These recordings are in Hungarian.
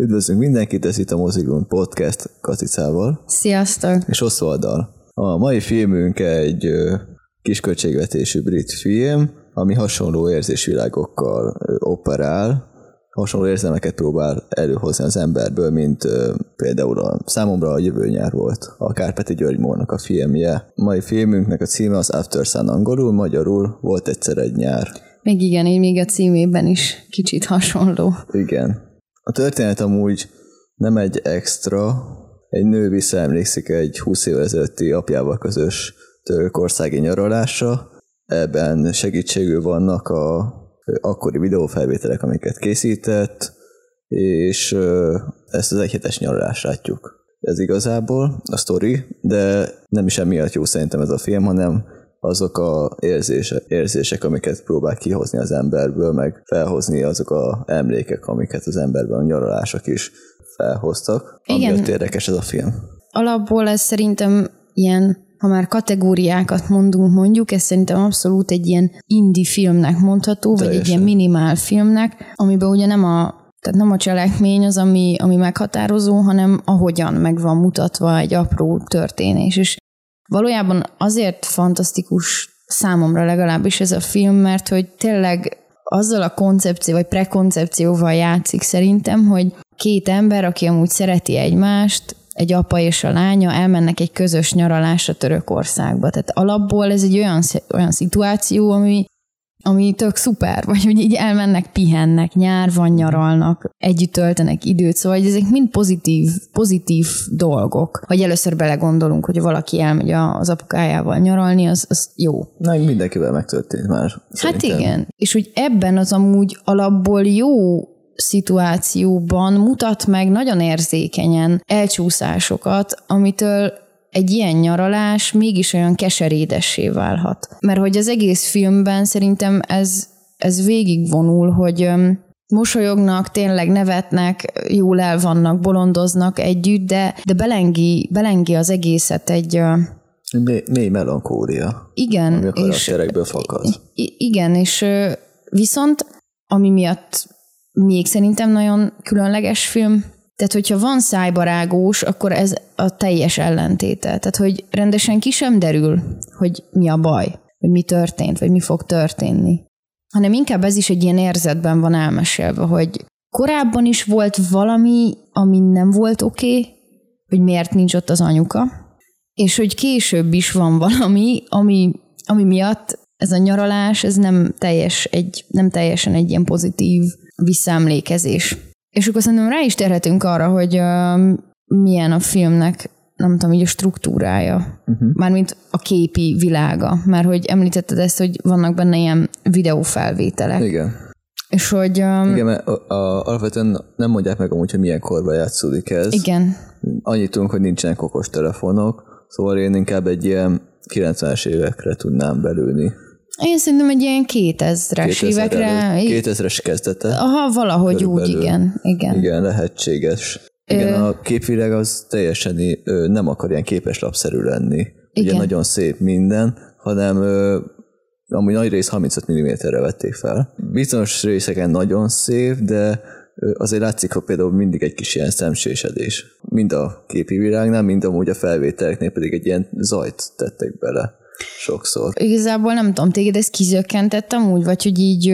Üdvözlünk mindenkit, ez itt a Mozigrund Podcast Katicával. Sziasztok! És Oswalddal. A mai filmünk egy kisköltségvetésű brit film, ami hasonló érzésvilágokkal operál, hasonló érzelmeket próbál előhozni az emberből, mint ö, például a számomra a jövő nyár volt a Kárpeti György Mórnak a filmje. Mai filmünknek a címe az After Sun angolul, magyarul volt egyszer egy nyár. Még igen, így még a címében is kicsit hasonló. Igen. A történet amúgy nem egy extra, egy nő visszaemlékszik egy 20 évvel ezelőtti apjával közös törökországi nyaralásra, ebben segítségül vannak a akkori videófelvételek, amiket készített, és ezt az egyhetes nyaralást látjuk. Ez igazából a sztori, de nem is emiatt jó szerintem ez a film, hanem azok a érzések, érzések, amiket próbál kihozni az emberből, meg felhozni azok a emlékek, amiket az emberben a nyaralások is felhoztak. Igen. Amiatt érdekes ez a film. Alapból ez szerintem ilyen ha már kategóriákat mondunk, mondjuk, ez szerintem abszolút egy ilyen indie filmnek mondható, Teljesen. vagy egy ilyen minimál filmnek, amiben ugye nem a tehát nem a cselekmény az, ami, ami meghatározó, hanem ahogyan meg van mutatva egy apró történés. És valójában azért fantasztikus számomra legalábbis ez a film, mert hogy tényleg azzal a koncepció, vagy prekoncepcióval játszik szerintem, hogy két ember, aki amúgy szereti egymást, egy apa és a lánya elmennek egy közös nyaralásra Törökországba. Tehát alapból ez egy olyan, olyan szituáció, ami, ami tök szuper, vagy hogy így elmennek, pihennek, nyár van, nyaralnak, együtt töltenek időt, szóval ezek mind pozitív, pozitív dolgok. Hogy először belegondolunk, hogy valaki elmegy az apukájával nyaralni, az, az jó. Na, mindenkivel megtörtént már. Szerintem. Hát igen, és hogy ebben az amúgy alapból jó szituációban mutat meg nagyon érzékenyen elcsúszásokat, amitől egy ilyen nyaralás mégis olyan keserédessé válhat. Mert hogy az egész filmben szerintem ez, ez végigvonul, hogy mosolyognak, tényleg nevetnek, jól el vannak, bolondoznak együtt, de, de belengi, belengi az egészet egy... Mély melankólia. Igen. Ami a karakterekből fakad. Igen, és viszont ami miatt még szerintem nagyon különleges film. Tehát, hogyha van szájbarágós, akkor ez a teljes ellentéte. Tehát, hogy rendesen ki sem derül, hogy mi a baj, hogy mi történt, vagy mi fog történni. Hanem inkább ez is egy ilyen érzetben van elmesélve, hogy korábban is volt valami, ami nem volt oké, okay, hogy miért nincs ott az anyuka, és hogy később is van valami, ami, ami miatt ez a nyaralás, ez nem, teljes egy, nem teljesen egy ilyen pozitív visszaemlékezés. És akkor szerintem rá is terhetünk arra, hogy uh, milyen a filmnek nem tudom, így a struktúrája, uh-huh. mármint a képi világa, mert hogy említetted ezt, hogy vannak benne ilyen videófelvételek. Igen. És hogy... Um, Igen, mert a, a, alapvetően nem mondják meg amúgy, hogy milyen korban játszódik ez. Igen. Annyit tudunk, hogy nincsenek okos telefonok, szóval én inkább egy ilyen 90-es évekre tudnám belülni. Én szerintem egy ilyen 2000-es évekre. 2000-es kezdete. Aha, valahogy körülbelül. úgy, igen. Igen, igen lehetséges. Igen, Ö... a képvileg az teljesen nem akar ilyen képeslapszerű lenni. Igen. Ugye nagyon szép minden, hanem amúgy nagy rész 35 mm-re vették fel. Bizonyos részeken nagyon szép, de azért látszik, hogy például mindig egy kis ilyen szemsésedés. Mind a képi világnál, mind amúgy a felvételeknél pedig egy ilyen zajt tettek bele sokszor. Igazából nem tudom, téged ez kizökkentett amúgy, vagy hogy így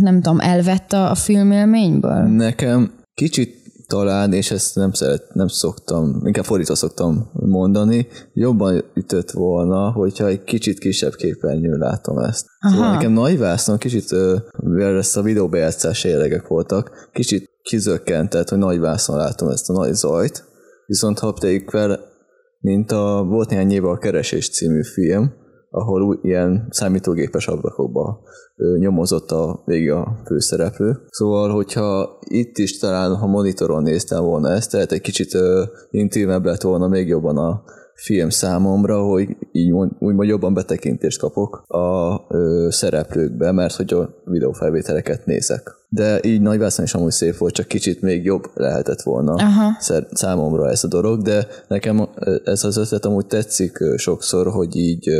nem tudom, elvett a, a filmélményből? Nekem kicsit talán, és ezt nem szeret, nem szoktam, inkább fordítva szoktam mondani, jobban ütött volna, hogyha egy kicsit kisebb képernyőn látom ezt. Aha. Szóval nekem nagy vászon kicsit, mivel ezt a videóbejátszás jellegek voltak, kicsit kizökkentett, hogy nagy vászon látom ezt a nagy zajt, viszont ha fel mint a volt néhány éve a Keresés című film, ahol úgy, ilyen számítógépes ablakokba nyomozott a végig a főszereplő. Szóval, hogyha itt is talán, ha monitoron néztem volna ezt, tehát egy kicsit uh, intimebb lett volna még jobban a film számomra, hogy így úgymond jobban betekintést kapok a ö, szereplőkbe, mert hogy a videófelvételeket nézek. De így Nagyvászon is amúgy szép volt, csak kicsit még jobb lehetett volna Aha. számomra ez a dolog, de nekem ez az ötlet amúgy tetszik sokszor, hogy így,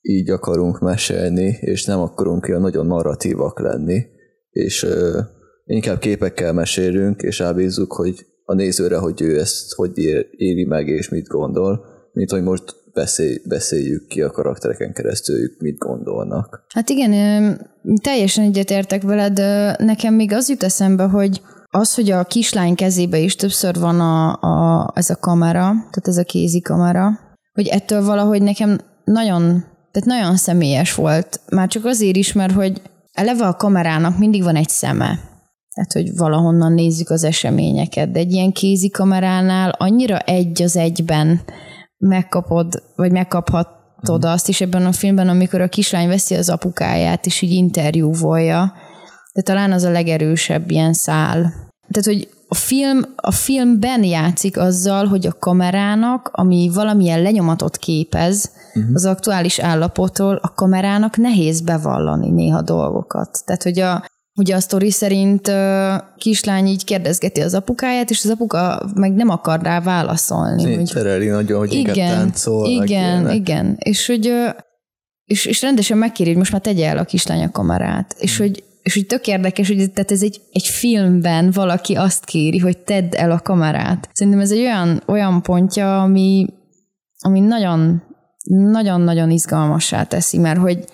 így akarunk mesélni, és nem akarunk ilyen nagyon narratívak lenni, és inkább képekkel mesélünk, és rábízzuk, hogy a nézőre, hogy ő ezt hogy éli meg, és mit gondol, mint hogy most beszélj, beszéljük ki a karaktereken keresztül, ők mit gondolnak. Hát igen, teljesen egyetértek veled. Nekem még az jut eszembe, hogy az, hogy a kislány kezébe is többször van a, a, ez a kamera, tehát ez a kézi kamera, hogy ettől valahogy nekem nagyon, tehát nagyon személyes volt. Már csak azért is, mert hogy eleve a kamerának mindig van egy szeme. Tehát, hogy valahonnan nézzük az eseményeket, de egy ilyen kézi kameránál annyira egy az egyben megkapod, vagy megkaphatod mm. azt is ebben a filmben, amikor a kislány veszi az apukáját, és így interjúvolja. De talán az a legerősebb ilyen szál. Tehát, hogy a film, a filmben játszik azzal, hogy a kamerának, ami valamilyen lenyomatot képez uh-huh. az aktuális állapottól, a kamerának nehéz bevallani néha dolgokat. Tehát, hogy a, Ugye a sztori szerint kislány így kérdezgeti az apukáját, és az apuka meg nem akar rá válaszolni. Hogy... tereli nagyon, hogy igen, táncol. Igen, igen. És hogy és, és rendesen megkéri, hogy most már tegye el a kislány a kamerát. És hmm. hogy és hogy tök érdekes, hogy tehát ez egy, egy filmben valaki azt kéri, hogy tedd el a kamerát. Szerintem ez egy olyan, olyan pontja, ami, ami nagyon, nagyon-nagyon izgalmassá teszi, mert hogy,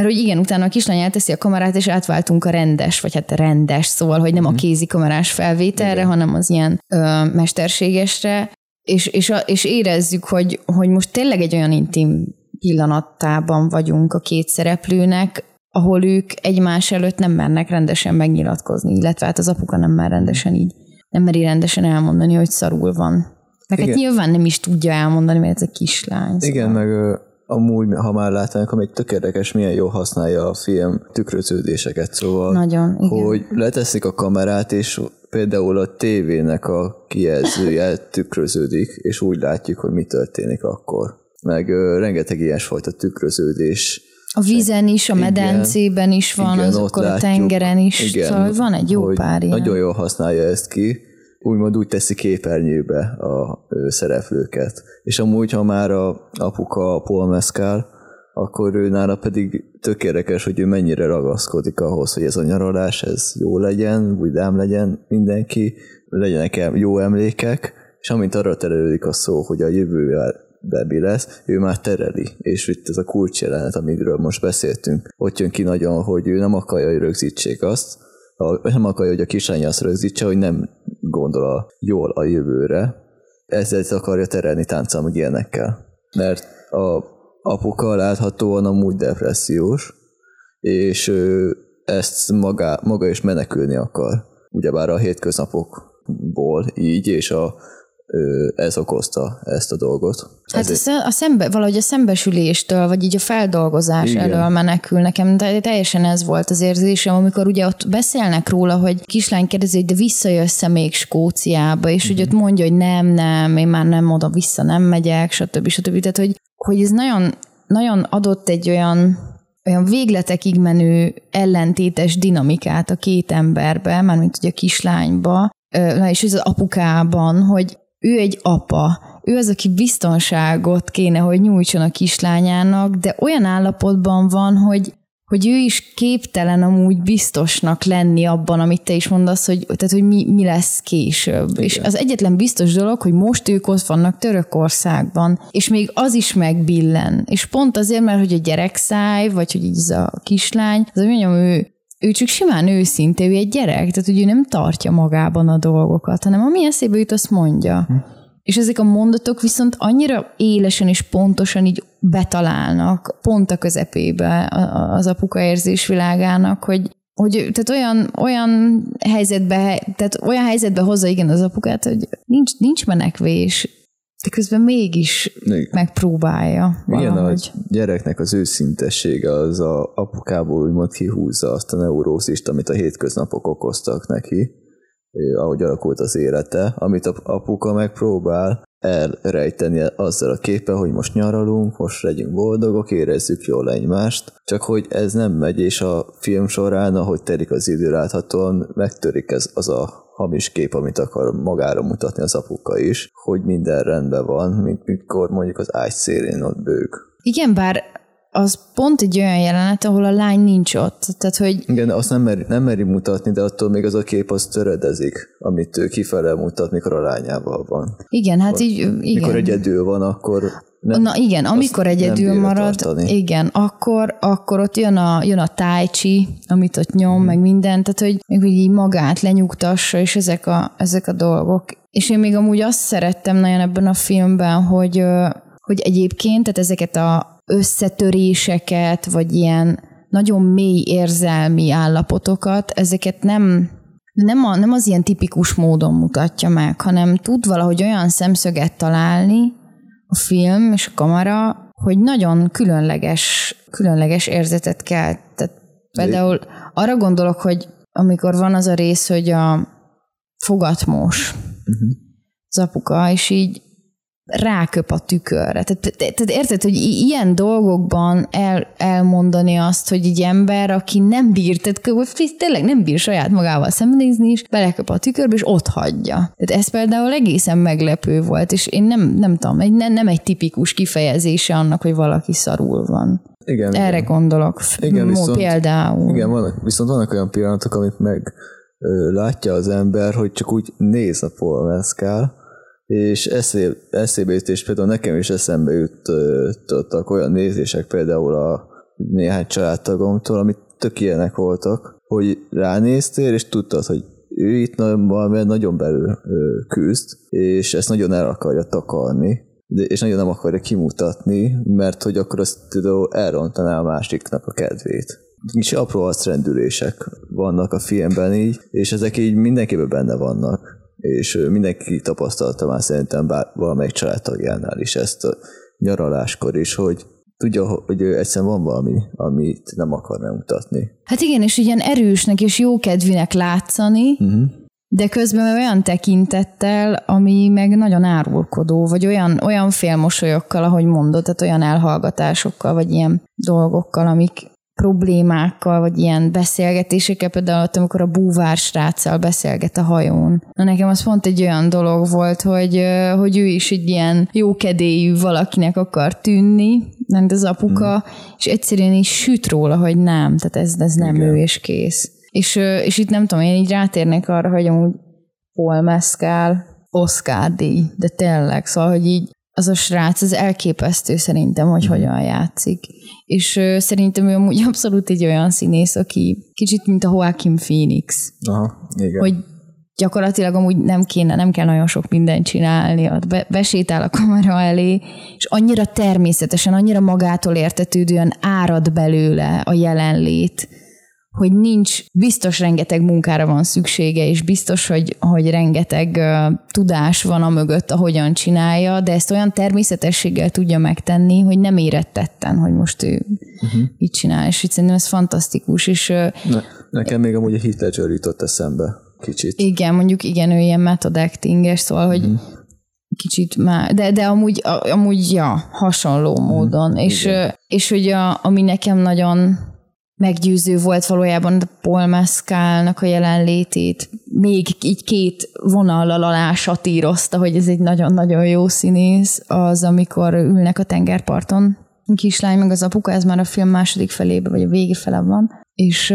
mert hogy igen, utána a kislány elteszi a kamerát, és átváltunk a rendes, vagy hát rendes, szóval, hogy nem a mhm. kézi kamerás felvételre, igen. hanem az ilyen ö, mesterségesre, és, és, a, és érezzük, hogy, hogy most tényleg egy olyan intim pillanatában vagyunk a két szereplőnek, ahol ők egymás előtt nem mernek rendesen megnyilatkozni, illetve hát az apuka nem mer rendesen így, nem meri rendesen elmondani, hogy szarul van. Meg hát nyilván nem is tudja elmondani, mert ez egy kislány. Igen, szóval. meg amúgy, ha már látnánk, még tök érdekes, milyen jól használja a film tükröződéseket, szóval, Nagyon, igen. hogy leteszik a kamerát, és például a tévének a kijelzője tükröződik, és úgy látjuk, hogy mi történik akkor. Meg ö, rengeteg ilyesfajta tükröződés a vízen is, a medencében is van, igen, azokkor a tengeren is. Igen, szóval van egy jó pár ilyen. Nagyon jól használja ezt ki, úgymond úgy teszi képernyőbe a szereplőket. És amúgy, ha már a apuka Paul Mescal, akkor ő nála pedig tök érdekes, hogy ő mennyire ragaszkodik ahhoz, hogy ez a nyaralás, ez jó legyen, vidám legyen mindenki, legyenek jó emlékek, és amint arra terelődik a szó, hogy a jövővel Bebi lesz, ő már tereli, és itt ez a kulcsjelenet, amiről most beszéltünk, ott jön ki nagyon, hogy ő nem akarja, hogy rögzítsék azt, nem akarja, hogy a kislány azt rögzítse, hogy nem gondol a, jól a jövőre, ezzel akarja terelni tánccal, meg ilyenekkel. Mert a apuka láthatóan amúgy depressziós, és ő ezt maga, maga is menekülni akar. Ugyebár a hétköznapokból így, és a ez okozta ezt a dolgot. Hát Ezért... a szembe, valahogy a szembesüléstől, vagy így a feldolgozás Igen. elől menekül. Nekem teljesen ez volt az érzésem, amikor ugye ott beszélnek róla, hogy kislány kérdezi, hogy de visszajössz-e még Skóciába, és uh-huh. hogy ott mondja, hogy nem, nem, én már nem oda vissza nem megyek, stb. stb. Tehát, hogy, hogy ez nagyon, nagyon adott egy olyan olyan végletekig menő ellentétes dinamikát a két emberbe, mármint ugye a kislányba, és az apukában, hogy ő egy apa, ő az, aki biztonságot kéne, hogy nyújtson a kislányának, de olyan állapotban van, hogy hogy ő is képtelen amúgy biztosnak lenni abban, amit te is mondasz, hogy, tehát, hogy mi, mi lesz később. Igen. És az egyetlen biztos dolog, hogy most ők ott vannak Törökországban, és még az is megbillen. És pont azért, mert hogy a gyerekszáj, vagy hogy így ez a kislány, az mondjam, ő, ő csak simán őszinte, ő egy gyerek, tehát hogy ő nem tartja magában a dolgokat, hanem ami eszébe jut, azt mondja. Hm. És ezek a mondatok viszont annyira élesen és pontosan így betalálnak pont a közepébe az apuka érzés világának, hogy, hogy tehát olyan, olyan helyzetbe, tehát olyan helyzetbe hozza igen az apukát, hogy nincs, nincs menekvés, de közben mégis Még. megpróbálja valahogy. Igen, a gyereknek az őszintessége az a apukából úgymond kihúzza azt a neurózist, amit a hétköznapok okoztak neki, ahogy alakult az élete, amit a apuka megpróbál elrejteni azzal a képe, hogy most nyaralunk, most legyünk boldogok, érezzük jól egymást, csak hogy ez nem megy, és a film során, ahogy telik az idő láthatóan, megtörik ez az a hamis kép, amit akar magára mutatni az apuka is, hogy minden rendben van, mint mikor mondjuk az ágy szélén ott bőg. Igen, bár az pont egy olyan jelenet, ahol a lány nincs ott. Tehát, hogy... Igen, azt nem meri, nem meri mutatni, de attól még az a kép az töredezik, amit ő kifele mutat, mikor a lányával van. Igen, hát így... Igen. Mikor egyedül van, akkor nem, Na igen, amikor egyedül marad, tartani. igen, akkor, akkor ott jön a, jön a tájcsi, amit ott nyom, hmm. meg minden, tehát hogy, meg, hogy így magát lenyugtassa, és ezek a, ezek a dolgok. És én még amúgy azt szerettem nagyon ebben a filmben, hogy, hogy egyébként, tehát ezeket a összetöréseket, vagy ilyen nagyon mély érzelmi állapotokat, ezeket nem, nem, a, nem az ilyen tipikus módon mutatja meg, hanem tud valahogy olyan szemszöget találni a film és a kamera, hogy nagyon különleges, különleges érzetet kell. Tehát például arra gondolok, hogy amikor van az a rész, hogy a fogatmós uh-huh. az apuka, és így ráköp a tükörre. Tehát, tehát érted, hogy ilyen dolgokban el, elmondani azt, hogy egy ember, aki nem bír, tehát tényleg nem bír saját magával szembenézni is, beleköp a tükörbe, és ott hagyja. Tehát ez például egészen meglepő volt, és én nem, nem tudom, egy, nem, nem egy tipikus kifejezése annak, hogy valaki szarul van. Igen, Erre igen. gondolok. Igen, viszont, például. Igen, vannak, viszont vannak olyan pillanatok, amit meg látja az ember, hogy csak úgy néz a Paul és eszébe, eszébe jut, és például nekem is eszembe jutottak olyan nézések például a néhány családtagomtól, amit tök ilyenek voltak, hogy ránéztél, és tudtad, hogy ő itt valami nagyon belül küzd, és ezt nagyon el akarja takarni, de, és nagyon nem akarja kimutatni, mert hogy akkor azt például elrontaná a másiknak a kedvét. Kicsi apró arcrendülések vannak a filmben így, és ezek így mindenképpen benne vannak és mindenki tapasztalta már szerintem bár valamelyik családtagjánál is ezt a nyaraláskor is, hogy tudja, hogy egyszerűen van valami, amit nem akar megmutatni. Hát igen, és ilyen erősnek és jókedvinek látszani, uh-huh. de közben olyan tekintettel, ami meg nagyon árulkodó, vagy olyan, olyan félmosolyokkal, ahogy mondod, tehát olyan elhallgatásokkal, vagy ilyen dolgokkal, amik, problémákkal, vagy ilyen beszélgetésekkel, például ott, amikor a búvár sráccal beszélget a hajón. Na nekem az pont egy olyan dolog volt, hogy, hogy ő is egy ilyen jókedélyű valakinek akar tűnni, nem az apuka, mm. és egyszerűen is süt róla, hogy nem, tehát ez, ez nem Igen. ő, és kész. És, és itt nem tudom, én így rátérnék arra, hogy amúgy Paul Mescal, Oscar díj, de tényleg, szóval, hogy így az a srác, az elképesztő szerintem, hogy mm. hogyan játszik. És uh, szerintem ő amúgy abszolút egy olyan színész, aki kicsit, mint a Joaquin Phoenix. Aha, igen. Hogy gyakorlatilag amúgy nem kéne, nem kell nagyon sok mindent csinálni, ott be, besétál a kamera elé, és annyira természetesen, annyira magától értetődően árad belőle a jelenlét, hogy nincs, biztos rengeteg munkára van szüksége, és biztos, hogy, hogy rengeteg uh, tudás van a mögött, ahogyan csinálja, de ezt olyan természetességgel tudja megtenni, hogy nem érettetten, hogy most ő uh-huh. így csinál, és így szerintem ez fantasztikus. És, uh, ne, nekem még amúgy a Heath Ledger jutott eszembe kicsit. Igen, mondjuk igen, ő ilyen method acting szóval, hogy uh-huh kicsit már, de, de amúgy, amúgy ja, hasonló módon. Mm, és, és hogy a, ami nekem nagyon meggyőző volt valójában Paul Mescal-nak a jelenlétét. Még így két vonallal alá satírozta, hogy ez egy nagyon-nagyon jó színész, az, amikor ülnek a tengerparton. A kislány meg az apuka, ez már a film második felébe, vagy a végi fele van, és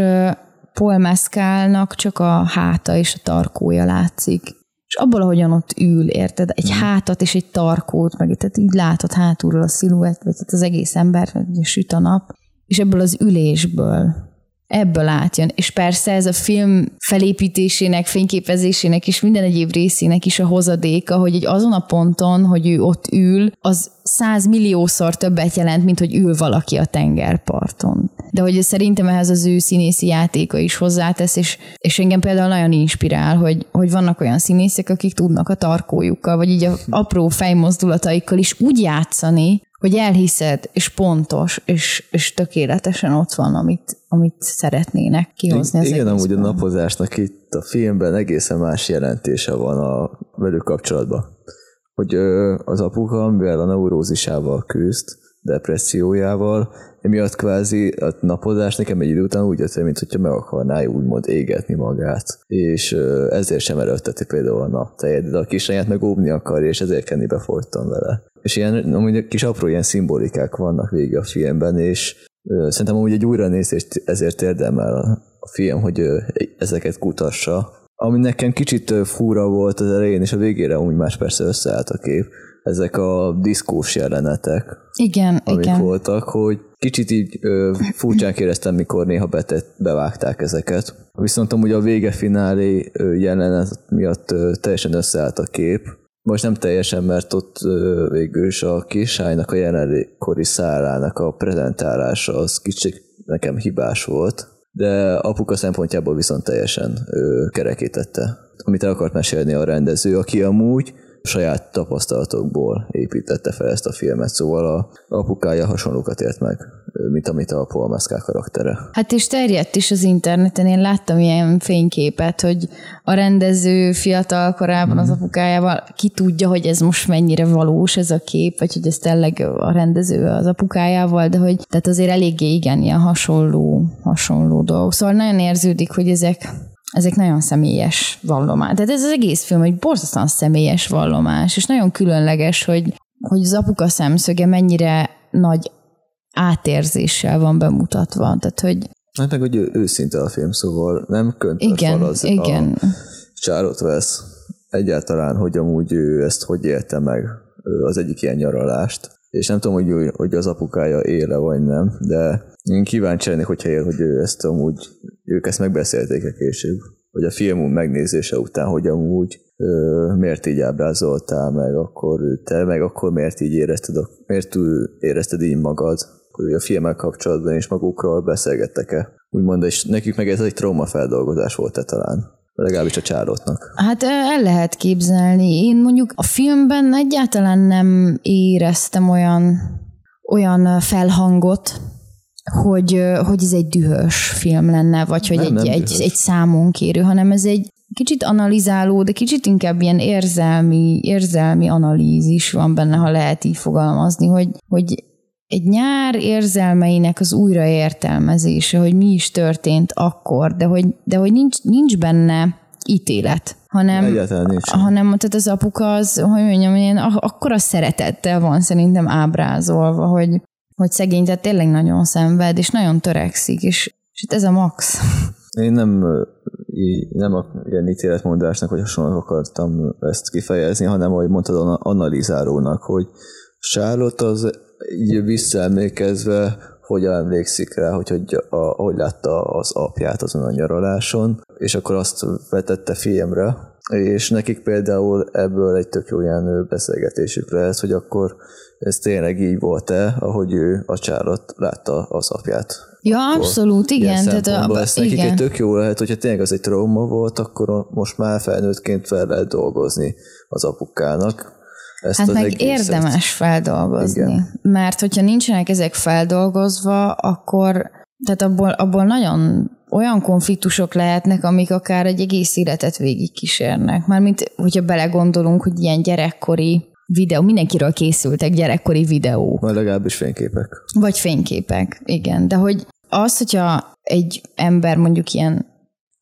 Paul Mescal-nak csak a háta és a tarkója látszik. És abból, ahogyan ott ül, érted, egy mm. hátat és egy tarkót, meg tehát így látod hátulról a sziluett, vagy tehát az egész ember, hogy süt a nap, és ebből az ülésből, ebből átjön. És persze ez a film felépítésének, fényképezésének és minden egyéb részének is a hozadéka, hogy egy azon a ponton, hogy ő ott ül, az száz milliószor többet jelent, mint hogy ül valaki a tengerparton. De hogy szerintem ehhez az ő színészi játéka is hozzátesz, és, és engem például nagyon inspirál, hogy, hogy vannak olyan színészek, akik tudnak a tarkójukkal, vagy így a apró fejmozdulataikkal is úgy játszani, hogy elhiszed, és pontos, és, és tökéletesen ott van, amit, amit szeretnének kihozni. Az igen, amúgy a napozásnak itt a filmben egészen más jelentése van a velük kapcsolatban. Hogy az apuka, mivel a neurózisával küzd, depressziójával, emiatt kvázi a napozás nekem egy idő után úgy jött mint hogyha meg akarná úgymond égetni magát, és ezért sem erőlteti például a naptejet, de a kislányát meg óvni akarja, és ezért kenni befolytam vele. És ilyen, amúgy kis apró ilyen szimbolikák vannak végig a filmben, és szerintem amúgy egy újranézést ezért érdemel a film, hogy ezeket kutassa. Ami nekem kicsit fura volt az elején, és a végére úgy más persze összeállt a kép, ezek a diszkós jelenetek. Igen, amik igen. voltak, hogy kicsit így ö, furcsán éreztem, mikor néha betett, bevágták ezeket. Viszont amúgy a vége finálé jelenet miatt ö, teljesen összeállt a kép. Most nem teljesen, mert ott ö, végül is a kisánynak a jelenlékori szárának a prezentálása az kicsit nekem hibás volt, de apuka szempontjából viszont teljesen ö, kerekítette. Amit el akart mesélni a rendező, aki amúgy saját tapasztalatokból építette fel ezt a filmet, szóval a apukája hasonlókat ért meg, mint amit a Paul Mescal karaktere. Hát és terjedt is az interneten, én láttam ilyen fényképet, hogy a rendező fiatal korában az mhm. apukájával, ki tudja, hogy ez most mennyire valós ez a kép, vagy hogy ez tényleg a rendező az apukájával, de hogy tehát azért eléggé igen, ilyen hasonló, hasonló dolgok. Szóval nagyon érződik, hogy ezek ezek nagyon személyes vallomás. Tehát ez az egész film egy borzasztóan személyes vallomás, és nagyon különleges, hogy, hogy az apuka szemszöge mennyire nagy átérzéssel van bemutatva. Tehát, hogy Hát meg, hogy ő, őszinte a film, szóval nem könt igen, az igen. a csárot vesz egyáltalán, hogy amúgy ő ezt hogy élte meg az egyik ilyen nyaralást. És nem tudom, hogy, hogy az apukája éle vagy nem, de én kíváncsi lennék, hogyha él, hogy ő ezt amúgy, ők ezt megbeszélték-e később, hogy a film megnézése után, hogy amúgy ö, miért így ábrázoltál meg, akkor te meg akkor miért így érezted, miért érezted így magad, akkor a filmmel kapcsolatban és magukról beszélgettek-e, úgymond, és nekik meg ez egy traumafeldolgozás volt-e talán? Legalábbis a csárotnak. Hát el lehet képzelni. Én mondjuk a filmben egyáltalán nem éreztem olyan, olyan felhangot, hogy, hogy ez egy dühös film lenne, vagy hogy nem, egy, nem egy, egy számon kérő, hanem ez egy kicsit analizáló, de kicsit inkább ilyen érzelmi, érzelmi analízis van benne, ha lehet így fogalmazni, hogy, hogy egy nyár érzelmeinek az újraértelmezése, hogy mi is történt akkor, de hogy, de hogy nincs, nincs benne ítélet, hanem, hanem tehát az apuka az, hogy mondjam, ilyen akkora szeretettel van szerintem ábrázolva, hogy, hogy szegény, tehát tényleg nagyon szenved, és nagyon törekszik, és, és ez a max. Én nem, nem a ilyen ítéletmondásnak, vagy hasonlóan akartam ezt kifejezni, hanem ahogy mondtad, analizárónak, hogy Charlotte az így visszaemlékezve, hogy emlékszik rá, hogy, hogy a, hogy látta az apját azon a nyaraláson, és akkor azt vetette filmre, és nekik például ebből egy tök jó ilyen beszélgetésük lehet, hogy akkor ez tényleg így volt-e, ahogy ő a csárot látta az apját. Ja, abszolút, igen. Tehát a, ez nekik igen. egy tök jó lehet, hogyha tényleg az egy trauma volt, akkor most már felnőttként fel lehet dolgozni az apukának. Ezt hát meg egészet. érdemes feldolgozni. Igen. Mert hogyha nincsenek ezek feldolgozva, akkor tehát abból, abból nagyon olyan konfliktusok lehetnek, amik akár egy egész életet végigkísérnek. Mármint, hogyha belegondolunk, hogy ilyen gyerekkori videó, mindenkiről készültek gyerekkori videók. Vagy legalábbis fényképek. Vagy fényképek, igen. De hogy az, hogyha egy ember mondjuk ilyen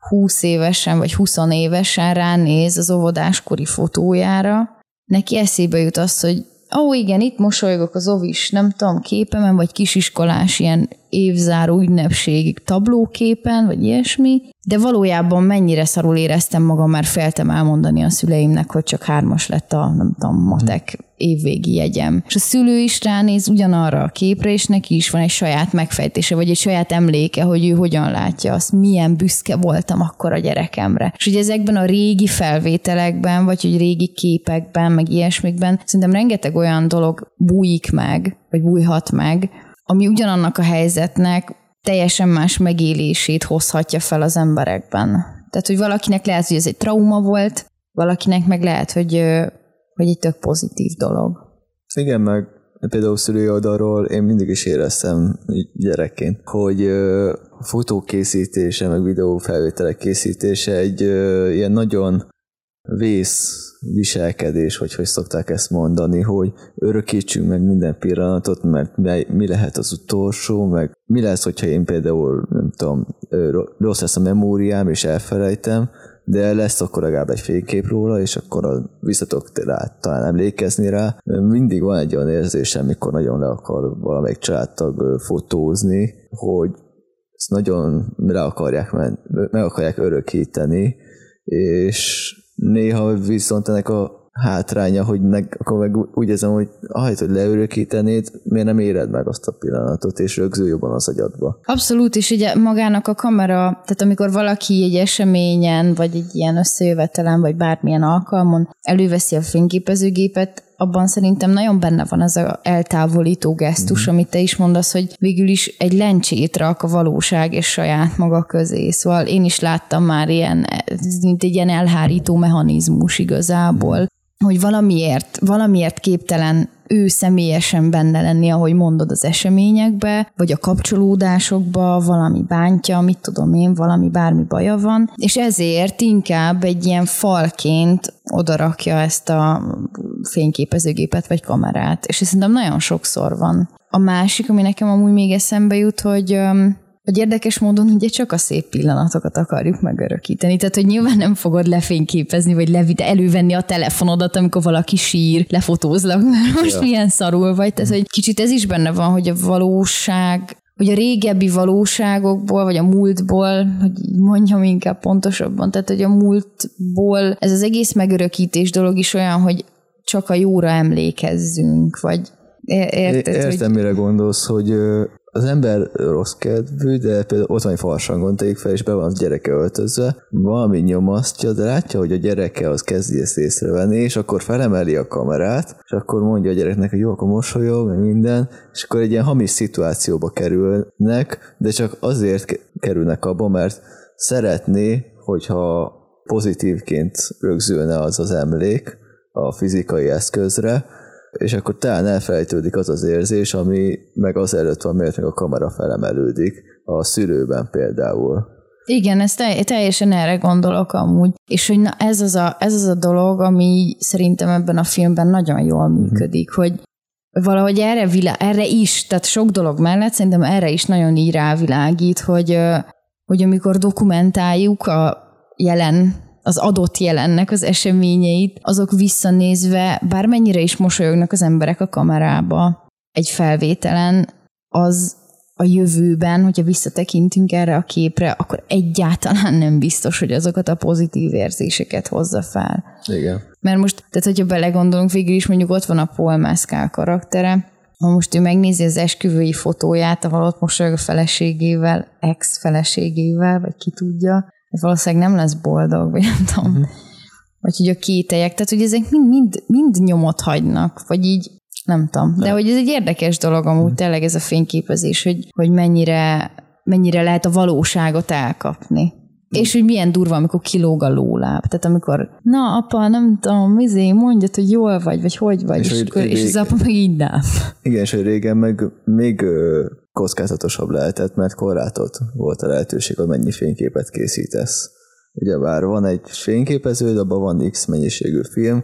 20 évesen vagy 20 évesen ránéz az óvodáskori fotójára, neki eszébe jut az, hogy ó, oh, igen, itt mosolygok az ovis, nem tudom, képemen, vagy kisiskolás ilyen évzáró ünnepségig tablóképen, vagy ilyesmi, de valójában mennyire szarul éreztem magam, már feltem elmondani a szüleimnek, hogy csak hármas lett a, nem tudom, matek évvégi jegyem. És a szülő is ránéz ugyanarra a képre, és neki is van egy saját megfejtése, vagy egy saját emléke, hogy ő hogyan látja azt, milyen büszke voltam akkor a gyerekemre. És ugye ezekben a régi felvételekben, vagy hogy régi képekben, meg ilyesmikben, szerintem rengeteg olyan dolog bújik meg, vagy bújhat meg, ami ugyanannak a helyzetnek teljesen más megélését hozhatja fel az emberekben. Tehát, hogy valakinek lehet, hogy ez egy trauma volt, valakinek meg lehet, hogy, hogy egy tök pozitív dolog. Igen, meg például szülői oldalról én mindig is éreztem gyerekként, hogy fotókészítése, meg videófelvételek készítése egy ilyen nagyon vész viselkedés, hogy hogy szokták ezt mondani, hogy örökítsünk meg minden pillanatot, mert mi lehet az utolsó, meg mi lesz, hogyha én például, nem tudom, rossz lesz a memóriám, és elfelejtem, de lesz akkor legalább egy fénykép róla, és akkor visszatok rá talán emlékezni rá. Mindig van egy olyan érzésem, mikor nagyon le akar valamelyik családtag fotózni, hogy ezt nagyon le akarják, meg akarják örökíteni, és néha viszont ennek a hátránya, hogy meg, akkor meg úgy érzem, hogy ahelyett, hogy leörökítenéd, miért nem éred meg azt a pillanatot, és rögzül jobban az agyadba. Abszolút, és ugye magának a kamera, tehát amikor valaki egy eseményen, vagy egy ilyen összejövetelen, vagy bármilyen alkalmon előveszi a fényképezőgépet, abban szerintem nagyon benne van az a eltávolító gesztus, mm-hmm. amit te is mondasz, hogy végül is egy lencsét rak a valóság és saját maga közé. Szóval én is láttam már ilyen, mint egy ilyen elhárító mechanizmus igazából, hogy valamiért, valamiért képtelen ő személyesen benne lenni, ahogy mondod az eseményekbe, vagy a kapcsolódásokba, valami bántja, mit tudom én, valami bármi baja van, és ezért inkább egy ilyen falként odarakja ezt a fényképezőgépet vagy kamerát, és ez szerintem nagyon sokszor van. A másik, ami nekem amúgy még eszembe jut, hogy hogy érdekes módon ugye csak a szép pillanatokat akarjuk megörökíteni. Tehát, hogy nyilván nem fogod lefényképezni, vagy levid, elővenni a telefonodat, amikor valaki sír, lefotózlak, mert most ja. milyen szarul vagy. Tehát, hogy kicsit ez is benne van, hogy a valóság hogy a régebbi valóságokból, vagy a múltból, hogy mondjam inkább pontosabban, tehát hogy a múltból ez az egész megörökítés dolog is olyan, hogy csak a jóra emlékezzünk, vagy érted? Értem, hogy... mire gondolsz, hogy az ember rossz kedvű, de például ott van egy farsangon, tegyük fel, és be van a gyereke öltözve, valami nyomasztja, de látja, hogy a gyereke az kezdi ezt észrevenni, és akkor felemeli a kamerát, és akkor mondja a gyereknek, hogy jó, akkor mosolyog, meg minden, és akkor egy ilyen hamis szituációba kerülnek, de csak azért kerülnek abba, mert szeretné, hogyha pozitívként rögzülne az az emlék a fizikai eszközre, és akkor talán elfelejtődik az az érzés, ami meg az előtt van, miért meg a kamera felemelődik, a szülőben például. Igen, ez teljesen erre gondolok amúgy. És hogy na ez az a, ez az a dolog, ami szerintem ebben a filmben nagyon jól mhm. működik, mm. hogy valahogy erre, vilá, erre is, tehát sok dolog mellett szerintem erre is nagyon így rávilágít, hogy, hogy amikor dokumentáljuk a jelen az adott jelennek az eseményeit, azok visszanézve, bármennyire is mosolyognak az emberek a kamerába egy felvételen, az a jövőben, hogyha visszatekintünk erre a képre, akkor egyáltalán nem biztos, hogy azokat a pozitív érzéseket hozza fel. Igen. Mert most, tehát hogyha belegondolunk, végül is mondjuk ott van a Paul Mescal karaktere, ha most ő megnézi az esküvői fotóját, ahol ott mosolyog a feleségével, ex-feleségével, vagy ki tudja, valószínűleg nem lesz boldog, vagy nem tudom. Uh-huh. Vagy hogy a kételyek, tehát hogy ezek mind, mind, mind nyomot hagynak, vagy így nem tudom. De, De hogy ez egy érdekes dolog amúgy uh-huh. tényleg ez a fényképezés, hogy, hogy mennyire, mennyire lehet a valóságot elkapni. És hogy milyen durva, amikor kilóg a lóláb. Tehát amikor, na apa, nem tudom, izé, mondjad, hogy jól vagy, vagy hogy vagy, és, és, akkor, és az apa meg így nem. Igen, és hogy régen meg még kockázatosabb lehetett, mert korlátot volt a lehetőség, hogy mennyi fényképet készítesz. bár van egy fényképeződ, abban van X mennyiségű film,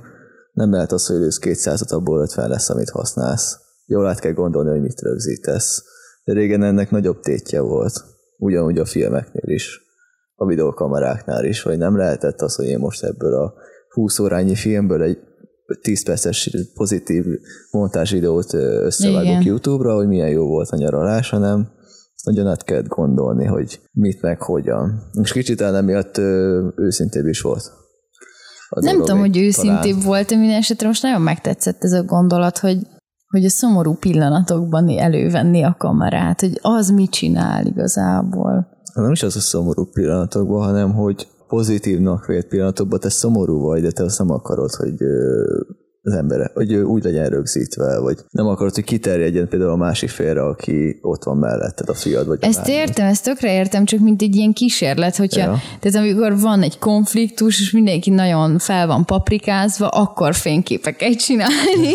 nem lehet az, hogy elősz 200 abból 50 lesz, amit használsz. Jól át kell gondolni, hogy mit rögzítesz. De régen ennek nagyobb tétje volt. Ugyanúgy a filmeknél is. A videókameráknál is, hogy nem lehetett az, hogy én most ebből a 20 órányi filmből egy 10 perces pozitív montázs videót összevágok Igen. YouTube-ra, hogy milyen jó volt a nyaralás, hanem nagyon át kellett gondolni, hogy mit meg hogyan. És kicsit el miatt őszintébb is volt. Nem tudom, hogy őszintébb talán. volt, minden esetre most nagyon megtetszett ez a gondolat, hogy, hogy a szomorú pillanatokban elővenni a kamerát, hogy az mit csinál igazából. Nem is az a szomorú pillanatokban, hanem hogy pozitívnak vélt pillanatokban te szomorú vagy, de te azt nem akarod, hogy az embere, hogy úgy legyen rögzítve, vagy nem akarod, hogy kiterjedjen például a másik félre, aki ott van melletted, a fiad, vagy Ezt a értem, ezt tökre értem, csak mint egy ilyen kísérlet, hogyha, ja. tehát amikor van egy konfliktus, és mindenki nagyon fel van paprikázva, akkor fényképeket csinálni.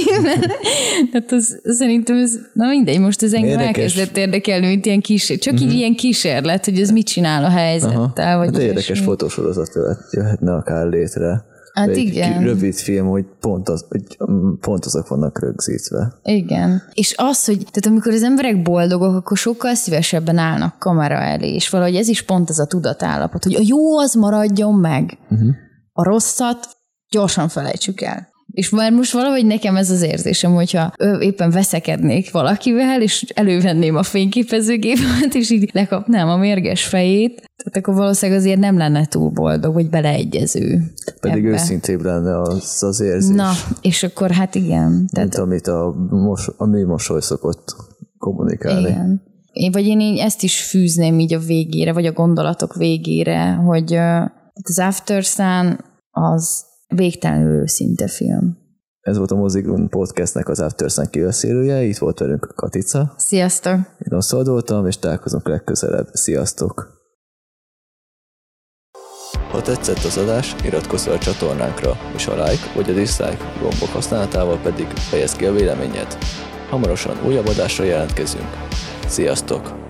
tehát az, szerintem ez, na mindegy, most ez engem érdekes. elkezdett érdekelni, mint ilyen kísérlet, csak uh-huh. így mhm. ilyen kísérlet, hogy ez mit csinál a helyzettel. Aha. Vagy hát érdekes fotósorozat jöhetne akár létre Hát egy igen. rövid film, hogy pont, az, hogy pont azok vannak rögzítve. Igen. És az, hogy tehát amikor az emberek boldogok, akkor sokkal szívesebben állnak kamera elé, és valahogy ez is pont ez a tudatállapot, hogy a jó az maradjon meg, uh-huh. a rosszat gyorsan felejtsük el. És már most valahogy nekem ez az érzésem, hogyha éppen veszekednék valakivel, és elővenném a fényképezőgépet, és így lekapnám a mérges fejét, tehát akkor valószínűleg azért nem lenne túl boldog, vagy beleegyező. Pedig ebbe. őszintébb lenne az az érzés. Na, és akkor hát igen. Mint tehát... amit a, mos, a mi mosoly szokott kommunikálni. Igen. Én, vagy én így ezt is fűzném így a végére, vagy a gondolatok végére, hogy uh, az After Sun az végtelenül őszinte film. Ez volt a Mozigrun podcastnek az After Sun kiveszélője, itt volt velünk Katica. Sziasztok! Én Oszaldoltam, és találkozunk legközelebb. Sziasztok! Ha tetszett az adás, iratkozz fel a csatornánkra, és a like vagy a dislike gombok használatával pedig fejezd ki a véleményed. Hamarosan újabb adásra jelentkezünk. Sziasztok!